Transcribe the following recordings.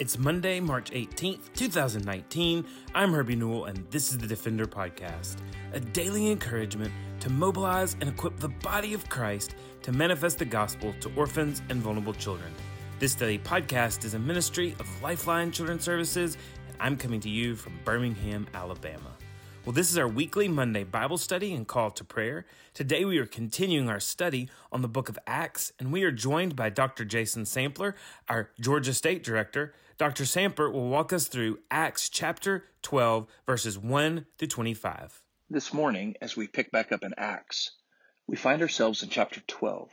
It's Monday, March 18th, 2019. I'm Herbie Newell, and this is the Defender Podcast, a daily encouragement to mobilize and equip the body of Christ to manifest the gospel to orphans and vulnerable children. This daily podcast is a ministry of Lifeline Children's Services, and I'm coming to you from Birmingham, Alabama. Well, this is our weekly Monday Bible study and call to prayer. Today we are continuing our study on the book of Acts, and we are joined by Dr. Jason Sampler, our Georgia State Director. Dr. Sampler will walk us through Acts chapter 12, verses 1 through 25. This morning, as we pick back up in Acts, we find ourselves in chapter 12.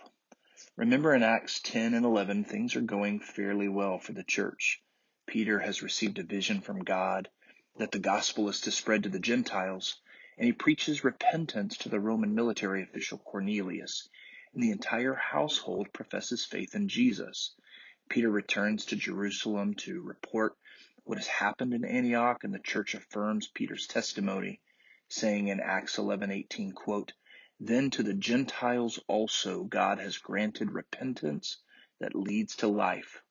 Remember in Acts 10 and 11, things are going fairly well for the church. Peter has received a vision from God that the gospel is to spread to the Gentiles, and he preaches repentance to the Roman military official Cornelius, and the entire household professes faith in Jesus. Peter returns to Jerusalem to report what has happened in Antioch, and the church affirms Peter's testimony, saying in Acts 11:18, quote, "Then to the Gentiles also God has granted repentance that leads to life."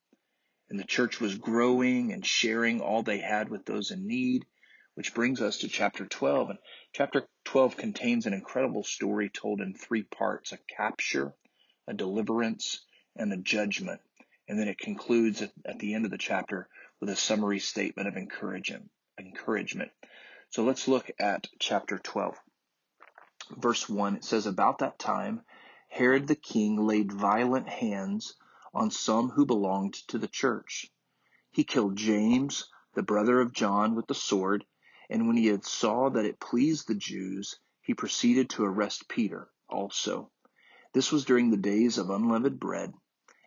And the church was growing and sharing all they had with those in need, which brings us to chapter 12. And chapter 12 contains an incredible story told in three parts a capture, a deliverance, and a judgment. And then it concludes at, at the end of the chapter with a summary statement of encouragement. encouragement. So let's look at chapter 12. Verse 1 it says, About that time, Herod the king laid violent hands on some who belonged to the church. He killed James, the brother of John, with the sword, and when he had saw that it pleased the Jews, he proceeded to arrest Peter also. This was during the days of unleavened bread,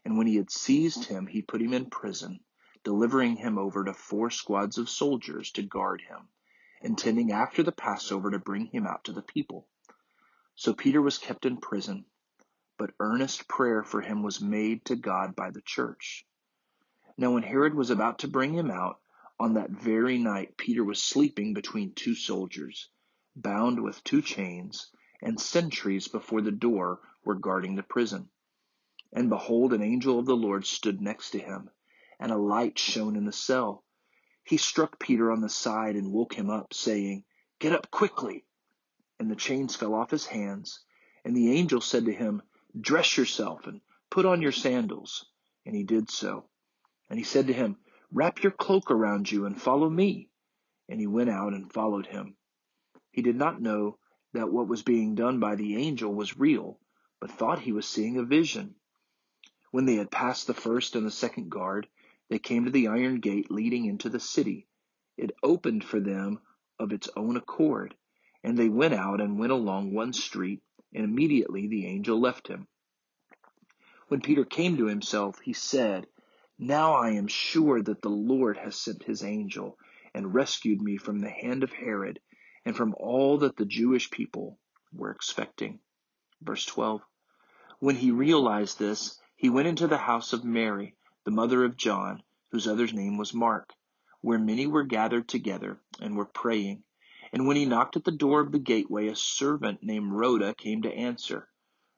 and when he had seized him, he put him in prison, delivering him over to four squads of soldiers to guard him, intending after the Passover to bring him out to the people. So Peter was kept in prison but earnest prayer for him was made to God by the church. Now, when Herod was about to bring him out, on that very night Peter was sleeping between two soldiers, bound with two chains, and sentries before the door were guarding the prison. And behold, an angel of the Lord stood next to him, and a light shone in the cell. He struck Peter on the side and woke him up, saying, Get up quickly! And the chains fell off his hands. And the angel said to him, Dress yourself and put on your sandals. And he did so. And he said to him, Wrap your cloak around you and follow me. And he went out and followed him. He did not know that what was being done by the angel was real, but thought he was seeing a vision. When they had passed the first and the second guard, they came to the iron gate leading into the city. It opened for them of its own accord, and they went out and went along one street and immediately the angel left him. When Peter came to himself, he said, Now I am sure that the Lord has sent his angel and rescued me from the hand of Herod and from all that the Jewish people were expecting. Verse 12. When he realized this, he went into the house of Mary, the mother of John, whose other's name was Mark, where many were gathered together and were praying. And when he knocked at the door of the gateway, a servant named Rhoda came to answer.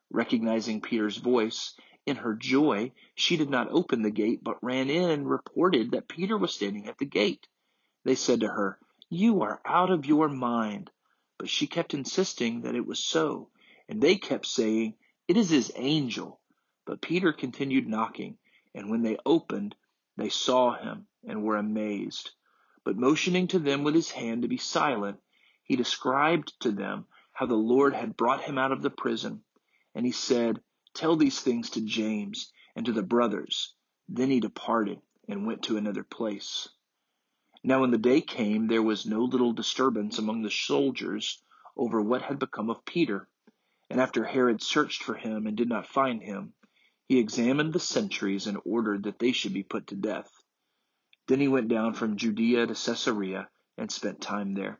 Recognizing Peter's voice, in her joy, she did not open the gate, but ran in and reported that Peter was standing at the gate. They said to her, You are out of your mind. But she kept insisting that it was so, and they kept saying, It is his angel. But Peter continued knocking, and when they opened, they saw him and were amazed. But motioning to them with his hand to be silent, he described to them how the Lord had brought him out of the prison. And he said, Tell these things to James and to the brothers. Then he departed and went to another place. Now when the day came, there was no little disturbance among the soldiers over what had become of Peter. And after Herod searched for him and did not find him, he examined the sentries and ordered that they should be put to death. Then he went down from Judea to Caesarea and spent time there.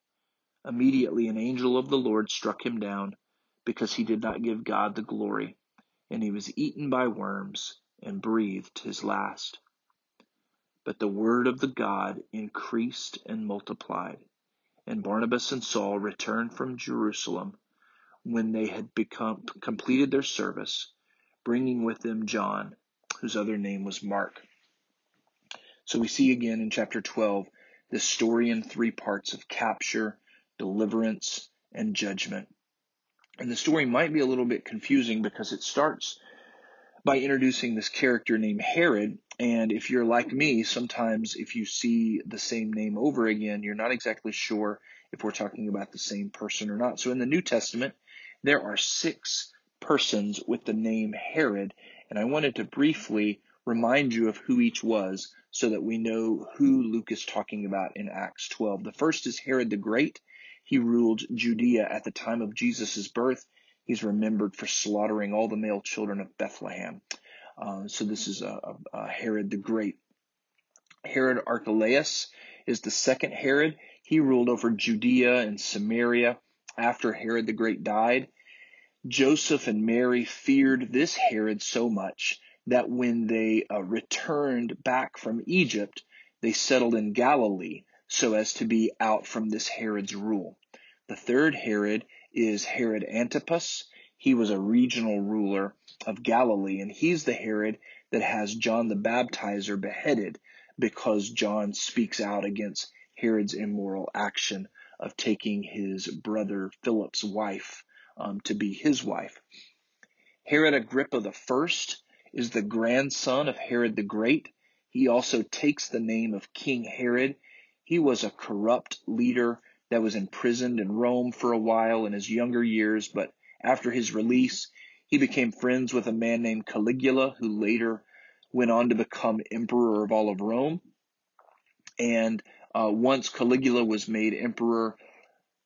Immediately an angel of the Lord struck him down because he did not give God the glory, and he was eaten by worms and breathed his last. But the word of the God increased and multiplied, and Barnabas and Saul returned from Jerusalem when they had become completed their service, bringing with them John, whose other name was Mark. So we see again in chapter 12 this story in three parts of capture, deliverance, and judgment. And the story might be a little bit confusing because it starts by introducing this character named Herod. And if you're like me, sometimes if you see the same name over again, you're not exactly sure if we're talking about the same person or not. So in the New Testament, there are six persons with the name Herod. And I wanted to briefly remind you of who each was so that we know who Luke is talking about in Acts 12. The first is Herod the Great. He ruled Judea at the time of Jesus' birth. He's remembered for slaughtering all the male children of Bethlehem. Uh, so this is uh, uh, Herod the Great. Herod Archelaus is the second Herod. He ruled over Judea and Samaria after Herod the Great died. Joseph and Mary feared this Herod so much that when they uh, returned back from Egypt, they settled in Galilee so as to be out from this Herod's rule. The third Herod is Herod Antipas. He was a regional ruler of Galilee, and he's the Herod that has John the Baptizer beheaded because John speaks out against Herod's immoral action of taking his brother Philip's wife um, to be his wife. Herod Agrippa first is the grandson of Herod the Great. He also takes the name of King Herod. He was a corrupt leader that was imprisoned in Rome for a while in his younger years, but after his release, he became friends with a man named Caligula, who later went on to become emperor of all of Rome. And uh, once Caligula was made emperor,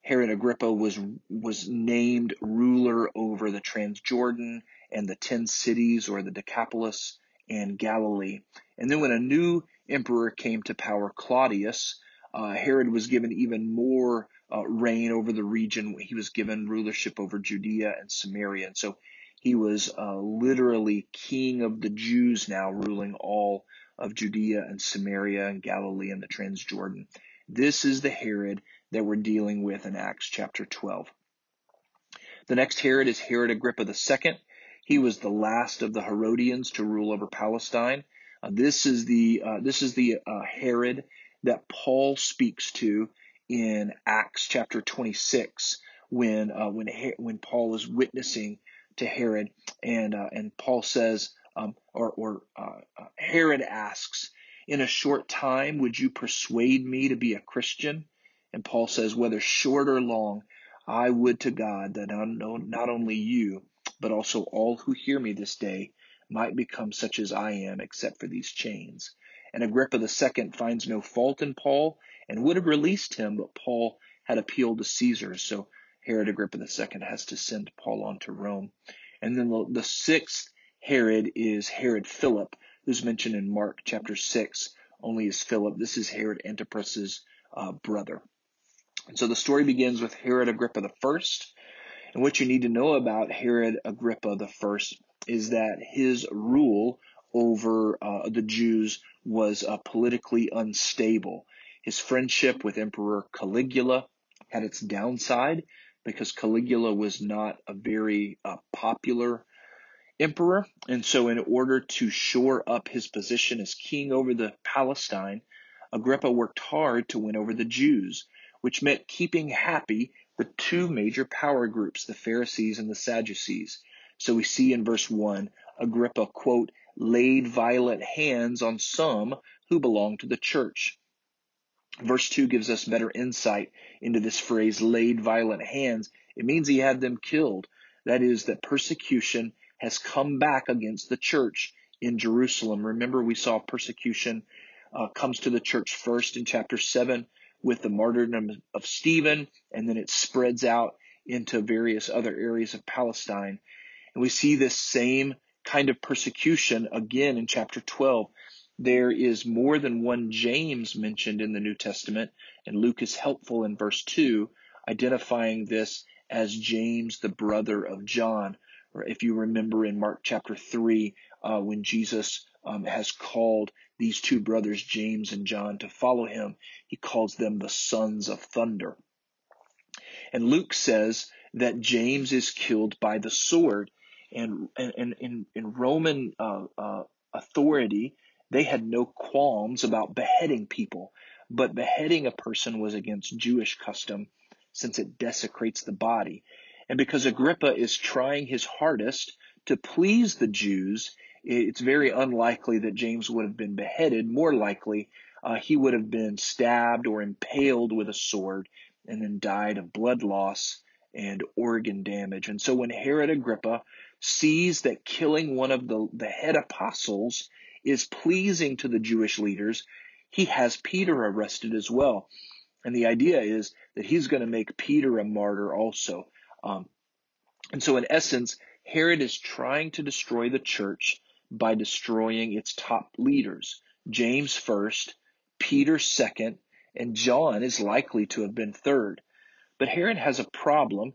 Herod Agrippa was was named ruler over the Transjordan and the ten cities or the Decapolis and Galilee. And then when a new emperor came to power, Claudius, uh, Herod was given even more uh, reign over the region. He was given rulership over Judea and Samaria. And so he was uh, literally king of the Jews now, ruling all of Judea and Samaria and Galilee and the Transjordan. This is the Herod that we're dealing with in Acts chapter 12. The next Herod is Herod Agrippa II. He was the last of the Herodians to rule over Palestine. Uh, this is the uh, this is the uh, Herod that Paul speaks to in Acts chapter 26 when uh, when when Paul is witnessing to Herod and uh, and Paul says um, or, or uh, Herod asks in a short time would you persuade me to be a Christian and Paul says whether short or long I would to God that not only you but also all who hear me this day might become such as I am, except for these chains. And Agrippa II finds no fault in Paul and would have released him, but Paul had appealed to Caesar, so Herod Agrippa II has to send Paul on to Rome. And then the, the sixth Herod is Herod Philip, who's mentioned in Mark chapter 6, only as Philip. This is Herod Antipas's uh, brother. And so the story begins with Herod Agrippa I, and what you need to know about Herod Agrippa I is that his rule over uh, the Jews was uh, politically unstable. His friendship with Emperor Caligula had its downside because Caligula was not a very uh, popular emperor. And so, in order to shore up his position as king over the Palestine, Agrippa worked hard to win over the Jews, which meant keeping happy the two major power groups, the Pharisees and the Sadducees. So we see in verse 1, Agrippa, quote, laid violent hands on some who belonged to the church. Verse 2 gives us better insight into this phrase, laid violent hands. It means he had them killed. That is, that persecution has come back against the church in Jerusalem. Remember, we saw persecution uh, comes to the church first in chapter 7 with the martyrdom of Stephen, and then it spreads out into various other areas of Palestine. And we see this same kind of persecution again in chapter 12. There is more than one James mentioned in the New Testament, and Luke is helpful in verse 2, identifying this as James, the brother of John. Or if you remember in Mark chapter 3, uh, when Jesus um, has called these two brothers, James and John, to follow him, he calls them the sons of thunder. And Luke says that James is killed by the sword. And, and, in, in Roman uh, uh, authority, they had no qualms about beheading people, but beheading a person was against Jewish custom since it desecrates the body. And because Agrippa is trying his hardest to please the Jews, it's very unlikely that James would have been beheaded. More likely, uh, he would have been stabbed or impaled with a sword and then died of blood loss and organ damage. And so when Herod Agrippa sees that killing one of the, the head apostles is pleasing to the Jewish leaders, he has Peter arrested as well. And the idea is that he's going to make Peter a martyr also. Um, and so, in essence, Herod is trying to destroy the church by destroying its top leaders. James first, Peter second, and John is likely to have been third. But Herod has a problem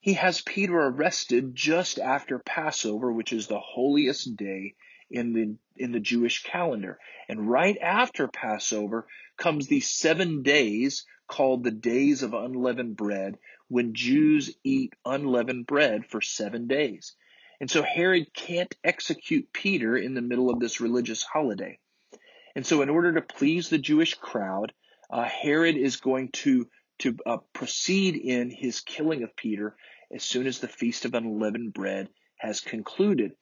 he has Peter arrested just after Passover, which is the holiest day in the in the Jewish calendar. And right after Passover comes these 7 days called the days of unleavened bread when Jews eat unleavened bread for 7 days. And so Herod can't execute Peter in the middle of this religious holiday. And so in order to please the Jewish crowd, uh, Herod is going to to uh, proceed in his killing of Peter as soon as the Feast of Unleavened Bread has concluded.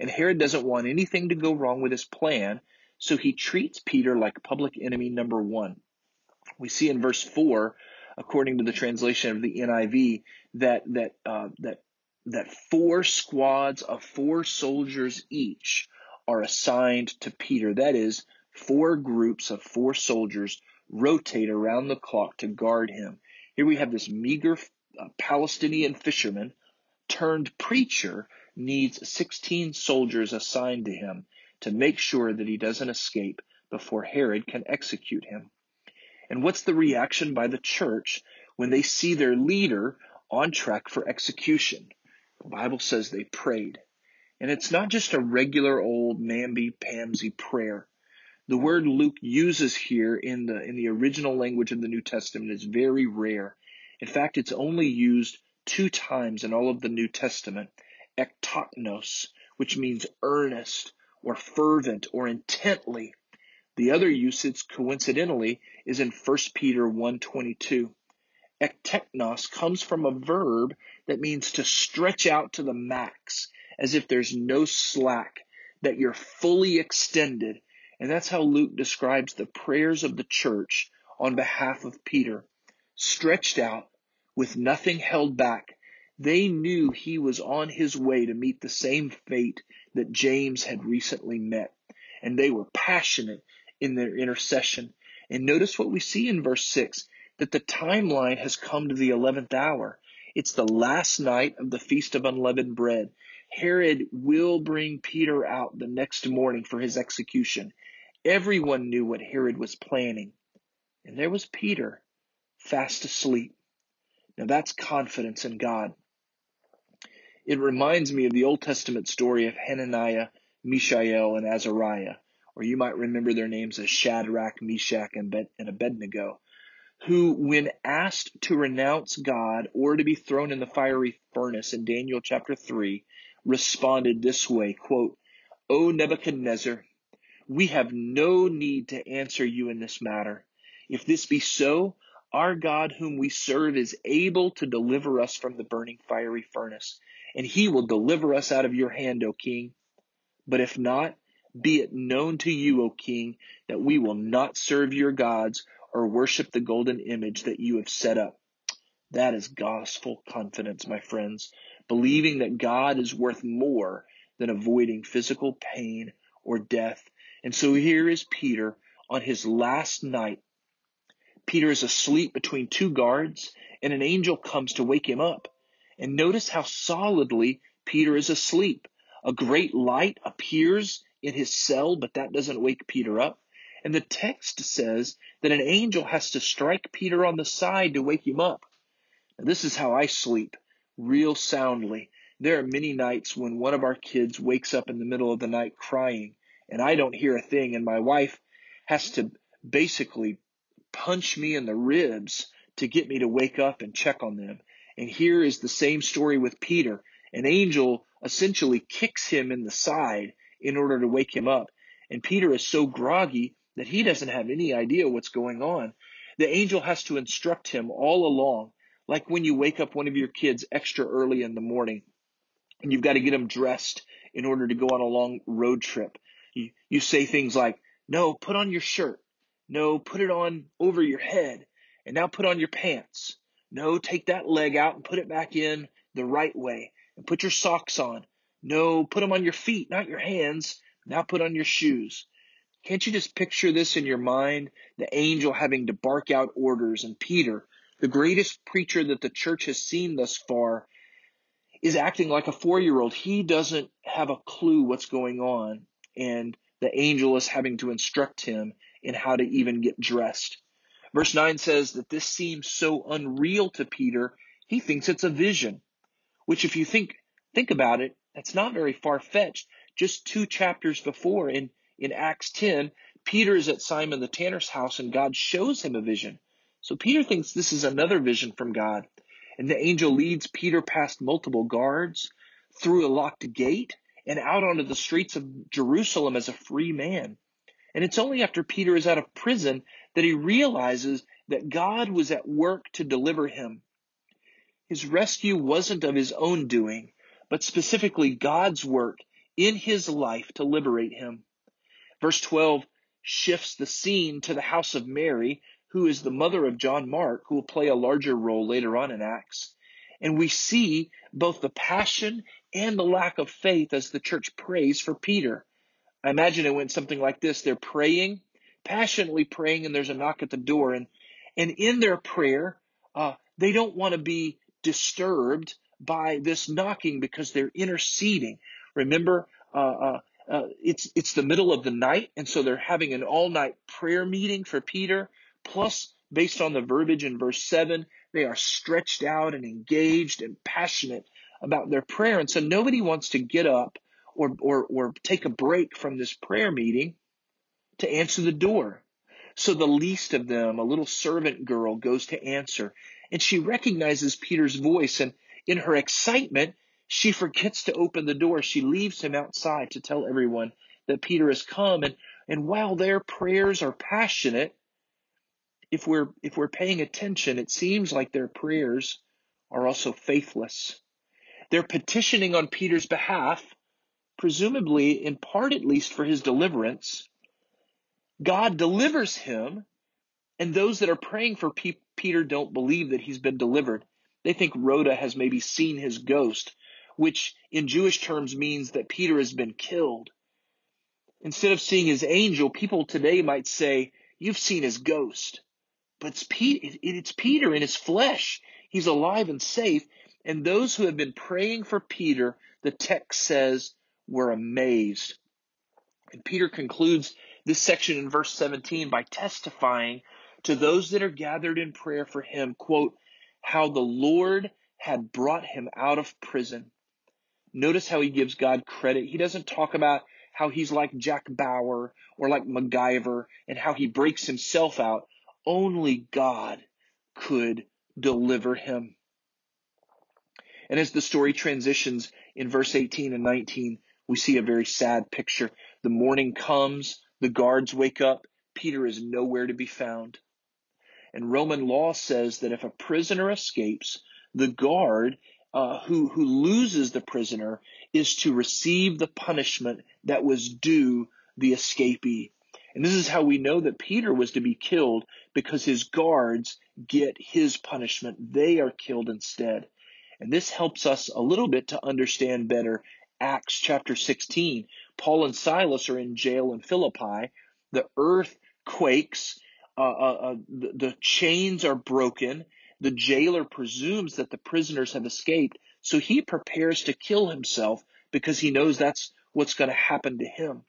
And Herod doesn't want anything to go wrong with his plan, so he treats Peter like public enemy number one. We see in verse 4, according to the translation of the NIV, that, that, uh, that, that four squads of four soldiers each are assigned to Peter. That is, four groups of four soldiers rotate around the clock to guard him. Here we have this meager uh, Palestinian fisherman turned preacher needs 16 soldiers assigned to him to make sure that he doesn't escape before Herod can execute him. And what's the reaction by the church when they see their leader on track for execution? The Bible says they prayed. And it's not just a regular old mamby-pamsy prayer. The word Luke uses here in the, in the original language of the New Testament is very rare. In fact, it's only used two times in all of the New Testament. Ektenos, which means earnest or fervent or intently. The other usage, coincidentally, is in 1 Peter 1.22. Ektenos comes from a verb that means to stretch out to the max, as if there's no slack, that you're fully extended, and that's how Luke describes the prayers of the church on behalf of Peter. Stretched out, with nothing held back, they knew he was on his way to meet the same fate that James had recently met. And they were passionate in their intercession. And notice what we see in verse 6 that the timeline has come to the 11th hour. It's the last night of the Feast of Unleavened Bread. Herod will bring Peter out the next morning for his execution. Everyone knew what Herod was planning. And there was Peter, fast asleep. Now that's confidence in God. It reminds me of the Old Testament story of Hananiah, Mishael, and Azariah, or you might remember their names as Shadrach, Meshach, and Abednego, who, when asked to renounce God or to be thrown in the fiery furnace in Daniel chapter 3, responded this way, quote, O Nebuchadnezzar, we have no need to answer you in this matter. If this be so, our God, whom we serve, is able to deliver us from the burning fiery furnace, and he will deliver us out of your hand, O king. But if not, be it known to you, O king, that we will not serve your gods or worship the golden image that you have set up. That is gospel confidence, my friends, believing that God is worth more than avoiding physical pain or death and so here is Peter on his last night. Peter is asleep between two guards, and an angel comes to wake him up. And notice how solidly Peter is asleep. A great light appears in his cell, but that doesn't wake Peter up. And the text says that an angel has to strike Peter on the side to wake him up. Now, this is how I sleep, real soundly. There are many nights when one of our kids wakes up in the middle of the night crying, and I don't hear a thing, and my wife has to basically punch me in the ribs to get me to wake up and check on them. And here is the same story with Peter. An angel essentially kicks him in the side in order to wake him up. And Peter is so groggy that he doesn't have any idea what's going on. The angel has to instruct him all along, like when you wake up one of your kids extra early in the morning and you've got to get them dressed in order to go on a long road trip. You, you say things like, no, put on your shirt. No, put it on over your head. And now put on your pants. No, take that leg out and put it back in the right way. And put your socks on. No, put them on your feet, not your hands. Now put on your shoes. Can't you just picture this in your mind? The angel having to bark out orders, and Peter, the greatest preacher that the church has seen thus far, is acting like a four year old. He doesn't have a clue what's going on, and the angel is having to instruct him in how to even get dressed. Verse 9 says that this seems so unreal to Peter, he thinks it's a vision, which if you think think about it, that's not very far fetched. Just two chapters before in, in Acts 10, Peter is at Simon the tanner's house and God shows him a vision. So Peter thinks this is another vision from God. And the angel leads Peter past multiple guards, through a locked gate, and out onto the streets of Jerusalem as a free man. And it's only after Peter is out of prison that he realizes that God was at work to deliver him. His rescue wasn't of his own doing, but specifically God's work in his life to liberate him. Verse 12 shifts the scene to the house of Mary, who is the mother of John Mark, who will play a larger role later on in Acts. And we see both the passion and the lack of faith as the church prays for Peter. I imagine it went something like this. They're praying, passionately praying, and there's a knock at the door. And, and in their prayer, uh, they don't want to be disturbed by this knocking because they're interceding. Remember, uh, uh, uh, it's it's the middle of the night, and so they're having an all night prayer meeting for Peter. Plus, based on the verbiage in verse 7, they are stretched out and engaged and passionate about their prayer. And so nobody wants to get up or, or, or take a break from this prayer meeting to answer the door. So the least of them, a little servant girl, goes to answer. And she recognizes Peter's voice. And in her excitement, she forgets to open the door. She leaves him outside to tell everyone that Peter has come. And, and while their prayers are passionate, if we're if we're paying attention, it seems like their prayers are also faithless. They're petitioning on Peter's behalf, presumably in part at least for his deliverance. God delivers him, and those that are praying for P- Peter don't believe that he's been delivered. They think Rhoda has maybe seen his ghost, which in Jewish terms means that Peter has been killed. Instead of seeing his angel, people today might say, You've seen his ghost. But it's, Peter, it's Peter in his flesh. He's alive and safe. And those who have been praying for Peter, the text says, were amazed. And Peter concludes this section in verse 17 by testifying to those that are gathered in prayer for him, quote, how the Lord had brought him out of prison. Notice how he gives God credit. He doesn't talk about how he's like Jack Bauer or like MacGyver and how he breaks himself out. Only God could deliver him. And as the story transitions in verse 18 and 19, we see a very sad picture. The morning comes, the guards wake up, Peter is nowhere to be found. And Roman law says that if a prisoner escapes, the guard uh, who, who loses the prisoner is to receive the punishment that was due the escapee. And this is how we know that Peter was to be killed because his guards get his punishment. They are killed instead. And this helps us a little bit to understand better Acts chapter 16. Paul and Silas are in jail in Philippi. The earth quakes. Uh, uh, uh, the, the chains are broken. The jailer presumes that the prisoners have escaped. So he prepares to kill himself because he knows that's what's going to happen to him.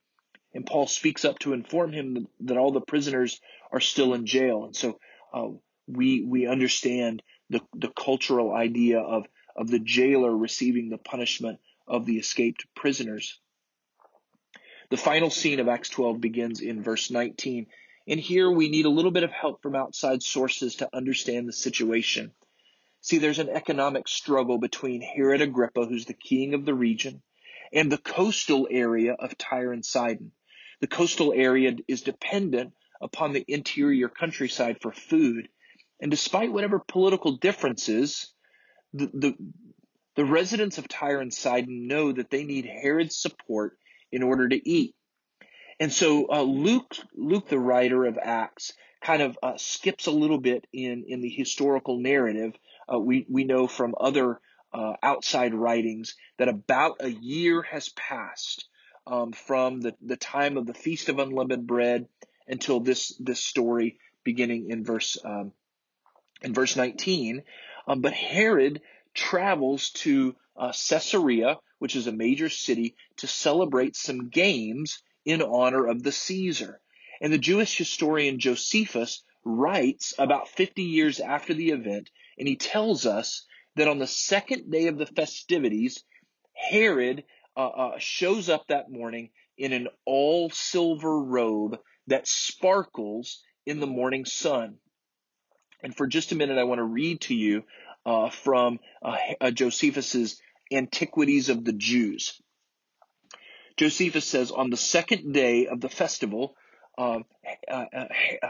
And Paul speaks up to inform him that all the prisoners are still in jail. And so uh, we we understand the the cultural idea of of the jailer receiving the punishment of the escaped prisoners. The final scene of Acts 12 begins in verse 19. And here we need a little bit of help from outside sources to understand the situation. See, there's an economic struggle between Herod Agrippa, who's the king of the region, and the coastal area of Tyre and Sidon. The coastal area is dependent upon the interior countryside for food. And despite whatever political differences, the, the, the residents of Tyre and Sidon know that they need Herod's support in order to eat. And so uh, Luke, Luke, the writer of Acts, kind of uh, skips a little bit in in the historical narrative. Uh, we we know from other uh, outside writings that about a year has passed um, from the the time of the feast of unleavened bread until this this story beginning in verse um, in verse 19. Um, but Herod travels to uh, Caesarea, which is a major city, to celebrate some games in honor of the Caesar. And the Jewish historian Josephus writes about 50 years after the event, and he tells us that on the second day of the festivities, Herod uh, uh, shows up that morning in an all silver robe that sparkles in the morning sun. And for just a minute, I want to read to you uh, from uh, uh, Josephus's Antiquities of the Jews. Josephus says, on the second day of the festival, um, uh, uh,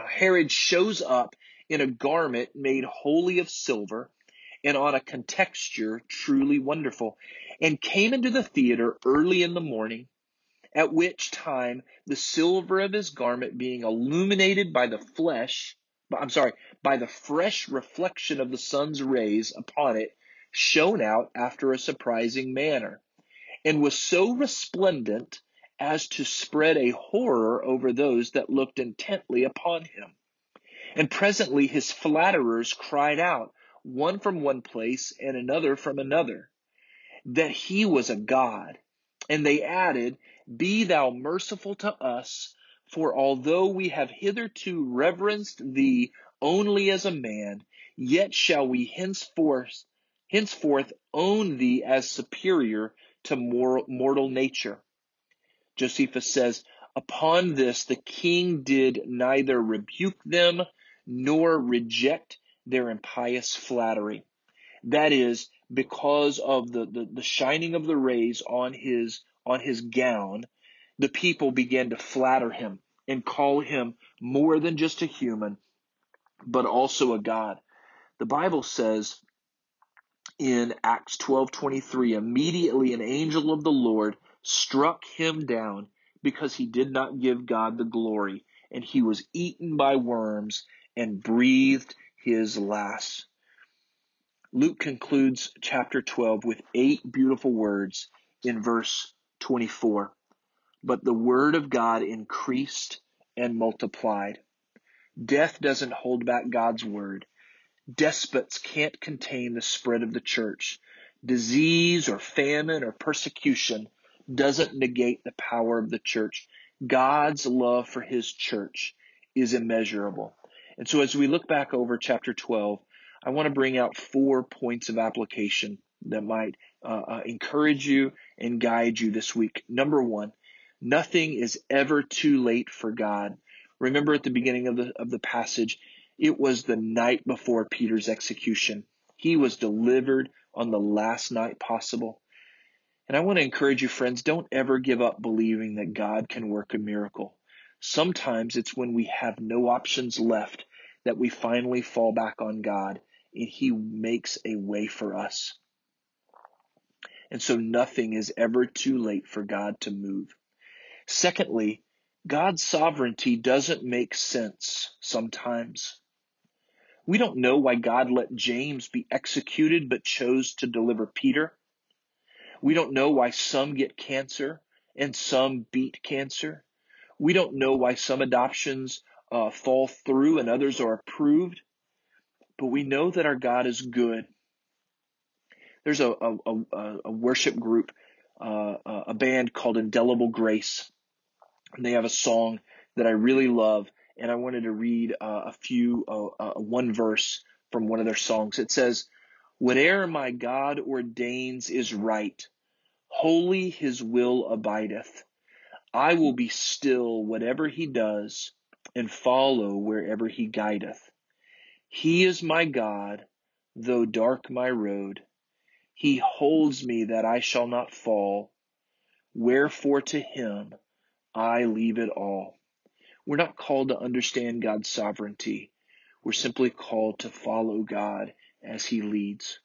Herod shows up in a garment made wholly of silver and on a contexture truly wonderful, and came into the theater early in the morning, at which time the silver of his garment being illuminated by the flesh, I'm sorry, by the fresh reflection of the sun's rays upon it, shone out after a surprising manner, and was so resplendent as to spread a horror over those that looked intently upon him. And presently his flatterers cried out, one from one place and another from another, that he was a god. And they added, Be thou merciful to us, for although we have hitherto reverenced thee only as a man, yet shall we henceforth, henceforth own thee as superior to mortal nature. Josephus says, Upon this the king did neither rebuke them nor reject their impious flattery. That is, because of the, the, the shining of the rays on his on his gown, the people began to flatter him and call him more than just a human, but also a God. The Bible says in Acts 12:23, immediately an angel of the Lord struck him down because he did not give God the glory, and he was eaten by worms and breathed his last. Luke concludes chapter 12 with eight beautiful words in verse 24. But the word of God increased and multiplied. Death doesn't hold back God's word. Despots can't contain the spread of the church. Disease or famine or persecution doesn't negate the power of the church. God's love for his church is immeasurable. And so as we look back over chapter 12, I want to bring out four points of application that might uh, uh, encourage you and guide you this week. Number one, nothing is ever too late for God. Remember at the beginning of the, of the passage, it was the night before Peter's execution. He was delivered on the last night possible. And I want to encourage you, friends, don't ever give up believing that God can work a miracle. Sometimes it's when we have no options left that we finally fall back on God and He makes a way for us. And so nothing is ever too late for God to move. Secondly, God's sovereignty doesn't make sense sometimes. We don't know why God let James be executed but chose to deliver Peter. We don't know why some get cancer and some beat cancer. We don't know why some adoptions uh, fall through and others are approved, but we know that our God is good. There's a, a, a, a worship group, uh, a band called Indelible Grace. They have a song that I really love, and I wanted to read uh, a few, uh, uh, one verse from one of their songs. It says, Whate'er my God ordains is right, holy his will abideth. I will be still whatever he does, and follow wherever he guideth. He is my God, though dark my road. He holds me that I shall not fall. Wherefore to him I leave it all. We're not called to understand God's sovereignty. We're simply called to follow God as he leads.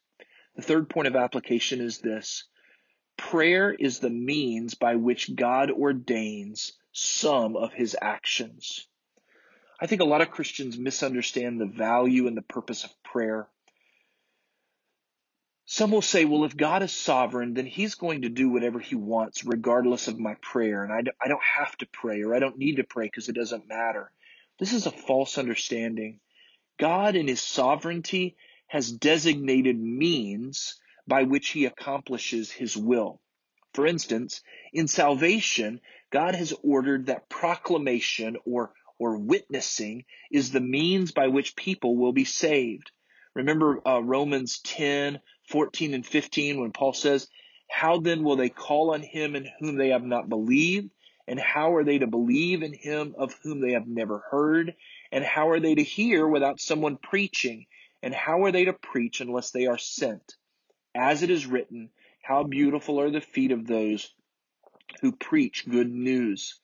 The third point of application is this. Prayer is the means by which God ordains some of his actions. I think a lot of Christians misunderstand the value and the purpose of prayer. Some will say, well, if God is sovereign, then he's going to do whatever he wants, regardless of my prayer. And I don't have to pray or I don't need to pray because it doesn't matter. This is a false understanding. God, in his sovereignty, has designated means by which he accomplishes his will. For instance, in salvation, God has ordered that proclamation or, or witnessing is the means by which people will be saved. Remember uh, Romans 10, 14 and 15 when Paul says, How then will they call on him in whom they have not believed? And how are they to believe in him of whom they have never heard? And how are they to hear without someone preaching? And how are they to preach unless they are sent? As it is written, How beautiful are the feet of those who preach good news.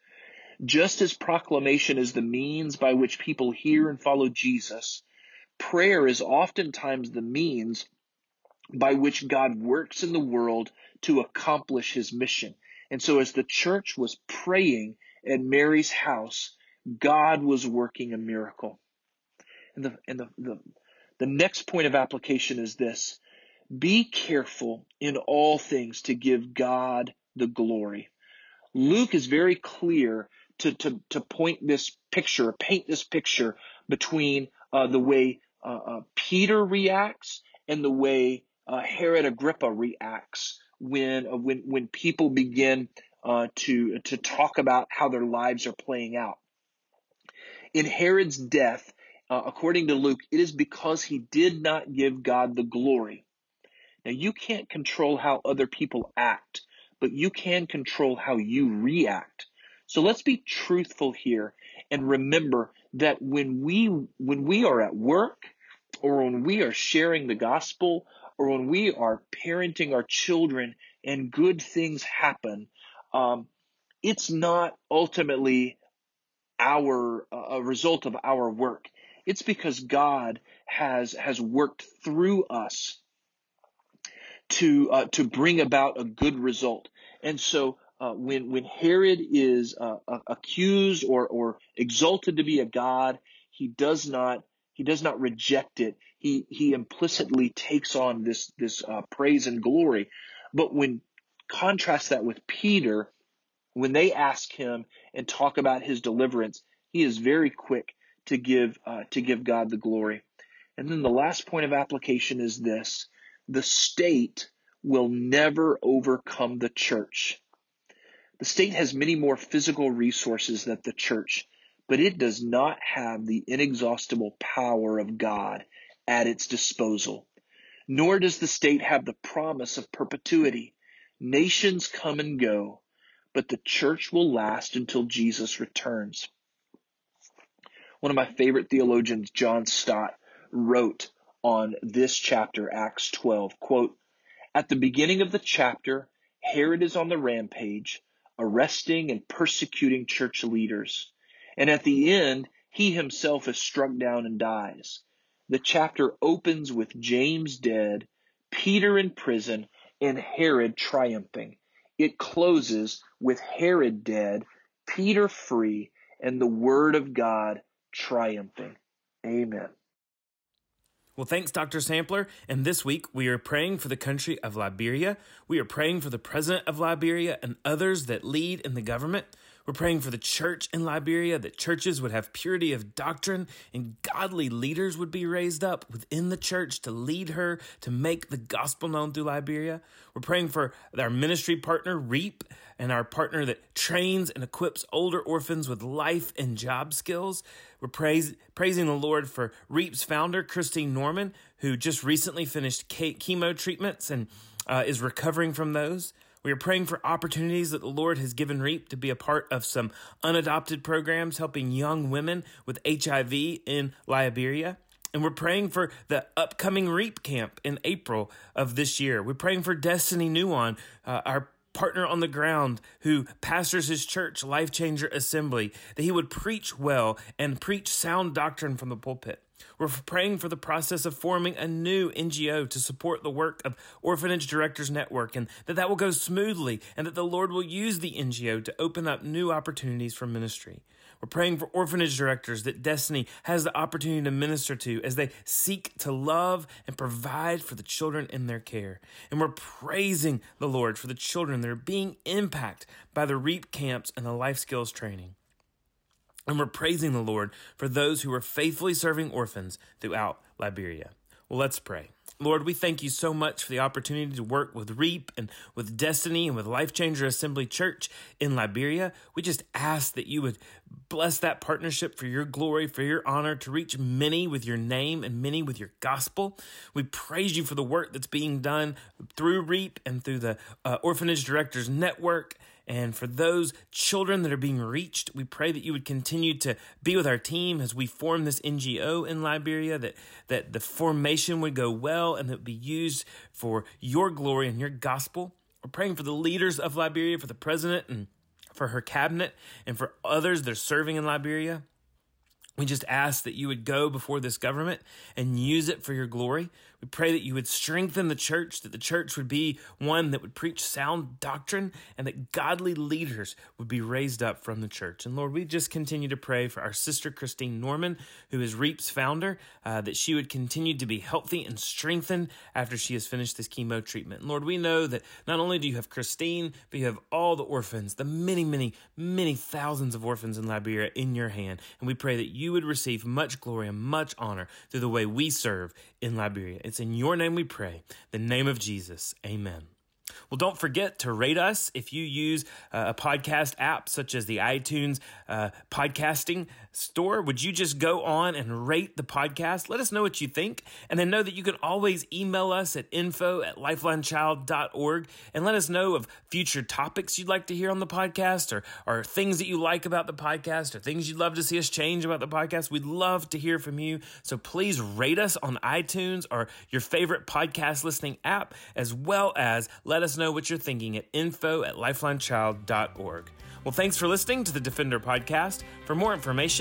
Just as proclamation is the means by which people hear and follow Jesus, prayer is oftentimes the means by which God works in the world to accomplish his mission. And so as the church was praying at Mary's house, God was working a miracle. And the, and the, the, the next point of application is this. Be careful in all things to give God the glory. Luke is very clear to, to, to point this picture, paint this picture between uh, the way uh, uh, Peter reacts and the way uh, Herod Agrippa reacts when uh, when when people begin uh, to to talk about how their lives are playing out. In Herod's death, uh, according to Luke, it is because he did not give God the glory. Now you can't control how other people act, but you can control how you react. So let's be truthful here and remember that when we when we are at work or when we are sharing the gospel or when we are parenting our children and good things happen, um, it's not ultimately our uh, a result of our work. It's because God has has worked through us to uh, to bring about a good result. And so uh, when when Herod is uh, accused or or exalted to be a god, he does not he does not reject it. He he implicitly takes on this this uh, praise and glory. But when contrast that with Peter, when they ask him and talk about his deliverance, he is very quick to give uh, to give God the glory. And then the last point of application is this: the state will never overcome the church. The state has many more physical resources than the church, but it does not have the inexhaustible power of God at its disposal. Nor does the state have the promise of perpetuity. Nations come and go, but the church will last until Jesus returns. One of my favorite theologians, John Stott, wrote on this chapter, Acts 12, quote, At the beginning of the chapter, Herod is on the rampage, arresting and persecuting church leaders. And at the end, he himself is struck down and dies. The chapter opens with James dead, Peter in prison, and Herod triumphing. It closes with Herod dead, Peter free, and the word of God triumphing. Amen. Well, thanks, Dr. Sampler. And this week, we are praying for the country of Liberia. We are praying for the president of Liberia and others that lead in the government. We're praying for the church in Liberia, that churches would have purity of doctrine and godly leaders would be raised up within the church to lead her to make the gospel known through Liberia. We're praying for our ministry partner, REAP, and our partner that trains and equips older orphans with life and job skills. We're praise, praising the Lord for REAP's founder, Christine Norman, who just recently finished chemo treatments and uh, is recovering from those. We are praying for opportunities that the Lord has given REAP to be a part of some unadopted programs helping young women with HIV in Liberia. And we're praying for the upcoming REAP camp in April of this year. We're praying for Destiny Nuwan, uh, our partner on the ground who pastors his church, Life Changer Assembly, that he would preach well and preach sound doctrine from the pulpit. We're praying for the process of forming a new NGO to support the work of Orphanage Directors Network and that that will go smoothly and that the Lord will use the NGO to open up new opportunities for ministry. We're praying for orphanage directors that Destiny has the opportunity to minister to as they seek to love and provide for the children in their care. And we're praising the Lord for the children that are being impacted by the REAP camps and the life skills training. And we're praising the Lord for those who are faithfully serving orphans throughout Liberia. Let's pray. Lord, we thank you so much for the opportunity to work with REAP and with Destiny and with Life Changer Assembly Church in Liberia. We just ask that you would bless that partnership for your glory, for your honor, to reach many with your name and many with your gospel. We praise you for the work that's being done through REAP and through the uh, Orphanage Directors Network and for those children that are being reached, we pray that you would continue to be with our team as we form this NGO in Liberia, that, that the formation would go well and that be used for your glory and your gospel. We're praying for the leaders of Liberia, for the president and for her cabinet, and for others that are serving in Liberia. We just ask that you would go before this government and use it for your glory. We pray that you would strengthen the church, that the church would be one that would preach sound doctrine, and that godly leaders would be raised up from the church. And Lord, we just continue to pray for our sister Christine Norman, who is REAP's founder, uh, that she would continue to be healthy and strengthened after she has finished this chemo treatment. And Lord, we know that not only do you have Christine, but you have all the orphans, the many, many, many thousands of orphans in Liberia in your hand. And we pray that you would receive much glory and much honor through the way we serve in Liberia. It's in your name we pray, the name of Jesus. Amen. Well, don't forget to rate us if you use uh, a podcast app such as the iTunes uh, podcasting store. Would you just go on and rate the podcast? Let us know what you think. And then know that you can always email us at info at lifelinechild.org and let us know of future topics you'd like to hear on the podcast or, or things that you like about the podcast or things you'd love to see us change about the podcast. We'd love to hear from you. So please rate us on iTunes or your favorite podcast listening app, as well as let us know what you're thinking at info at lifelinechild.org. Well, thanks for listening to the Defender podcast. For more information